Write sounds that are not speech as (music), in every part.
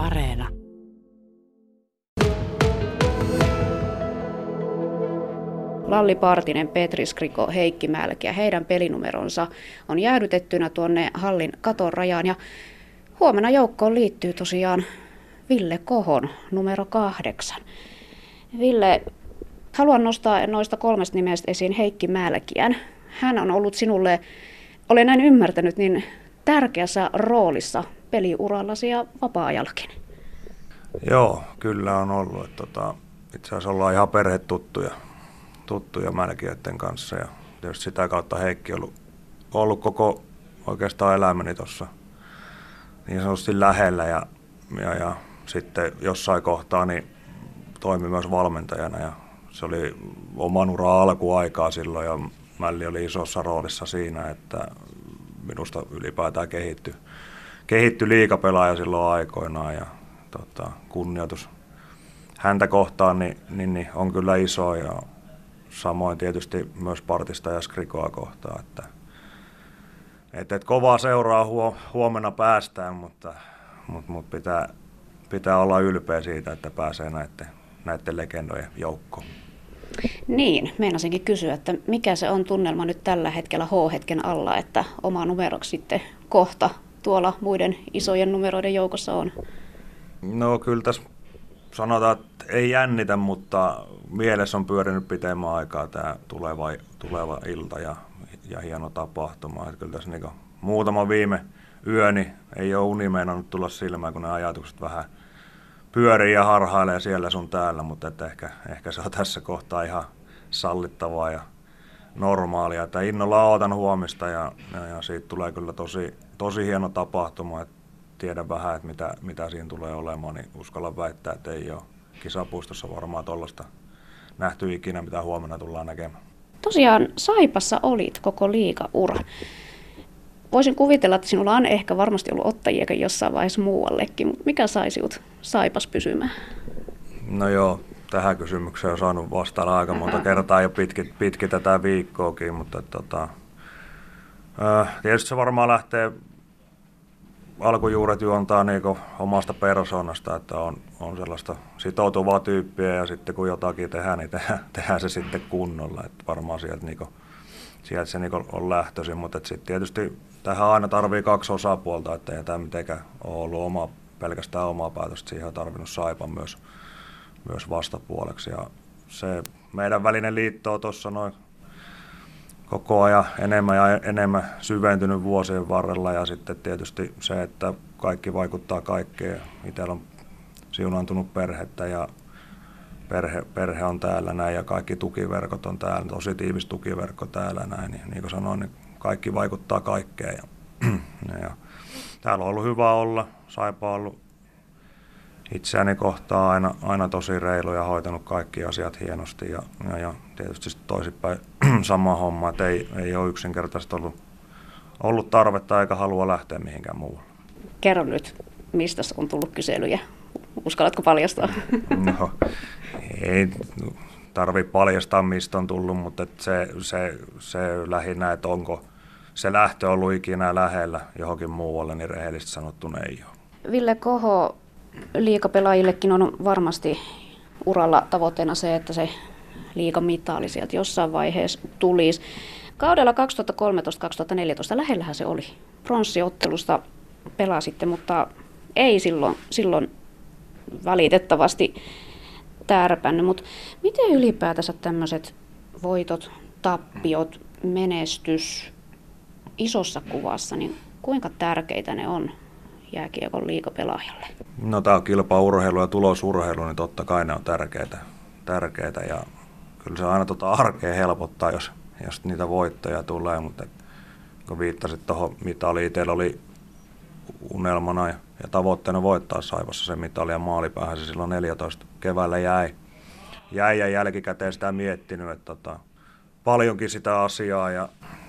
Areena. Lalli Partinen, Petri Skriko, Heikki Mälki ja heidän pelinumeronsa on jäädytettynä tuonne hallin katon rajaan. Ja huomenna joukkoon liittyy tosiaan Ville Kohon numero kahdeksan. Ville, haluan nostaa noista kolmesta nimestä esiin Heikki Mälkiän. Hän on ollut sinulle, olen näin ymmärtänyt, niin tärkeässä roolissa peliurallasi ja vapaa-ajallakin. Joo, kyllä on ollut. Että, tota, itse asiassa ollaan ihan perhetuttuja tuttuja Mälkiöiden kanssa ja tietysti sitä kautta Heikki on ollut, ollut koko oikeastaan elämäni tuossa niin sanotusti lähellä ja, ja, ja sitten jossain kohtaa niin toimi myös valmentajana ja se oli oman uran alkuaikaa silloin ja Mälli oli isossa roolissa siinä, että minusta ylipäätään kehittyi, kehittyi liikapelaaja silloin aikoinaan ja tota, kunnioitus häntä kohtaan niin, niin, niin on kyllä iso ja samoin tietysti myös Partista ja Skrikoa kohtaan, että et, et kovaa seuraa huo, huomenna päästään, mutta, mutta, mutta pitää, pitää olla ylpeä siitä, että pääsee näiden, näiden legendojen joukkoon. Niin, meinasinkin kysyä, että mikä se on tunnelma nyt tällä hetkellä H-hetken alla, että oma numeroksi sitten kohta tuolla muiden isojen numeroiden joukossa on? No kyllä tässä sanotaan, että ei jännitä, mutta mielessä on pyörinyt pitemmän aikaa tämä tuleva, tuleva ilta ja, ja hieno tapahtuma. Että kyllä tässä niin muutama viime yöni ei ole uni meinannut tulla silmään, kun ne ajatukset vähän pyörii ja harhailee siellä sun täällä, mutta että ehkä, ehkä se on tässä kohtaa ihan sallittavaa ja normaalia. Että innolla ootan huomista ja, ja siitä tulee kyllä tosi, tosi hieno tapahtuma. Että tiedän vähän, että mitä, mitä siinä tulee olemaan, niin uskallan väittää, että ei ole kisapuistossa varmaan tuollaista nähty ikinä, mitä huomenna tullaan näkemään. Tosiaan Saipassa olit koko liiga-ura. Voisin kuvitella, että sinulla on ehkä varmasti ollut ottajia jossain vaiheessa muuallekin, mutta mikä sai sinut Saipas pysymään? No joo, tähän kysymykseen on saanut vastailla aika monta kertaa jo pitki, pitki tätä viikkoakin, mutta tota, äh, tietysti se varmaan lähtee alkujuuret juontaa niin omasta persoonasta, että on, on sellaista sitoutuvaa tyyppiä ja sitten kun jotakin tehdään, niin tehdään, (laughs) tehdään se sitten kunnolla. Että varmaan sieltä, niin kuin, sieltä se niin on lähtöisin, mutta sitten tietysti tähän aina tarvii kaksi osapuolta, että ei tämä mitenkään ole ollut oma, pelkästään omaa päätöstä, siihen on tarvinnut Saipan myös, myös vastapuoleksi. Ja se meidän välinen liitto on tuossa noin koko ajan enemmän ja enemmän syventynyt vuosien varrella ja sitten tietysti se, että kaikki vaikuttaa kaikkeen. Itsellä on siunantunut perhettä ja perhe, perhe on täällä näin ja kaikki tukiverkot on täällä, tosi tiivis tukiverkko täällä näin. Niin, niin kuin sanoin, niin kaikki vaikuttaa kaikkeen. Ja, (clears throat) ja, täällä on ollut hyvä olla, Saipa on ollut itseäni kohtaa aina, aina tosi reilu ja hoitanut kaikki asiat hienosti ja, ja, ja tietysti toisinpäin sama homma, että ei, ei ole yksinkertaisesti ollut, ollut tarvetta eikä halua lähteä mihinkään muualle. Kerro nyt, mistä on tullut kyselyjä? Uskallatko paljastaa? (laughs) No, ei tarvi paljastaa, mistä on tullut, mutta se, se, se lähinnä, että onko se lähtö ollut ikinä lähellä johonkin muualle, niin rehellisesti sanottuna ei ole. Ville Koho, liikapelaajillekin on varmasti uralla tavoitteena se, että se liikamitali sieltä jossain vaiheessa tulisi. Kaudella 2013-2014 lähellähän se oli. Pronssiottelusta pelasitte, mutta ei silloin, silloin valitettavasti tärpännyt. Mutta miten ylipäätänsä tämmöiset voitot, tappiot, menestys isossa kuvassa, niin kuinka tärkeitä ne on jääkiekon liikapelaajalle? No tämä on kilpaurheilu ja tulosurheilu, niin totta kai ne on tärkeitä. tärkeitä ja kyllä se aina tota arkea helpottaa, jos, jos niitä voittoja tulee, mutta et, kun viittasit tuohon mitaliin, itsellä oli unelmana ja, ja tavoitteena voittaa Saivassa se mitali ja maalipäähän se silloin 14 keväällä jäi. Jäi ja jälkikäteen sitä miettinyt, että tota, paljonkin sitä asiaa ja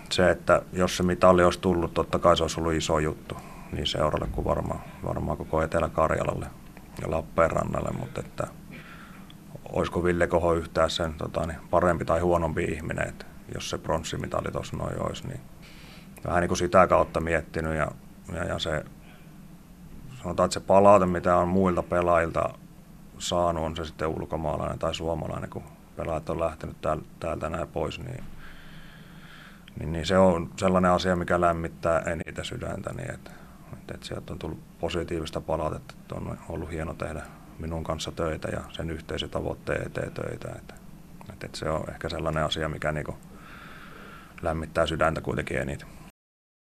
se, että jos se mitali olisi tullut, totta kai se olisi ollut iso juttu niin seuralle kuin varmaan, varmaan koko Etelä-Karjalalle ja Lappeenrannalle, mutta että olisiko Ville Koho yhtään sen tota, niin parempi tai huonompi ihminen, että jos se pronssimitali tuossa noin olisi, niin vähän niin kuin sitä kautta miettinyt ja, ja, ja se, sanotaan, että se palaute, mitä on muilta pelaajilta saanut, on se sitten ulkomaalainen tai suomalainen, kun pelaajat on lähtenyt täältä näin pois, niin, niin, niin se on sellainen asia, mikä lämmittää eniten sydäntä, niin että, että, että sieltä on tullut positiivista palautetta, että on ollut hieno tehdä minun kanssa töitä ja sen yhteisen tavoitteen eteen töitä. Että, että, se on ehkä sellainen asia, mikä niin lämmittää sydäntä kuitenkin eniten.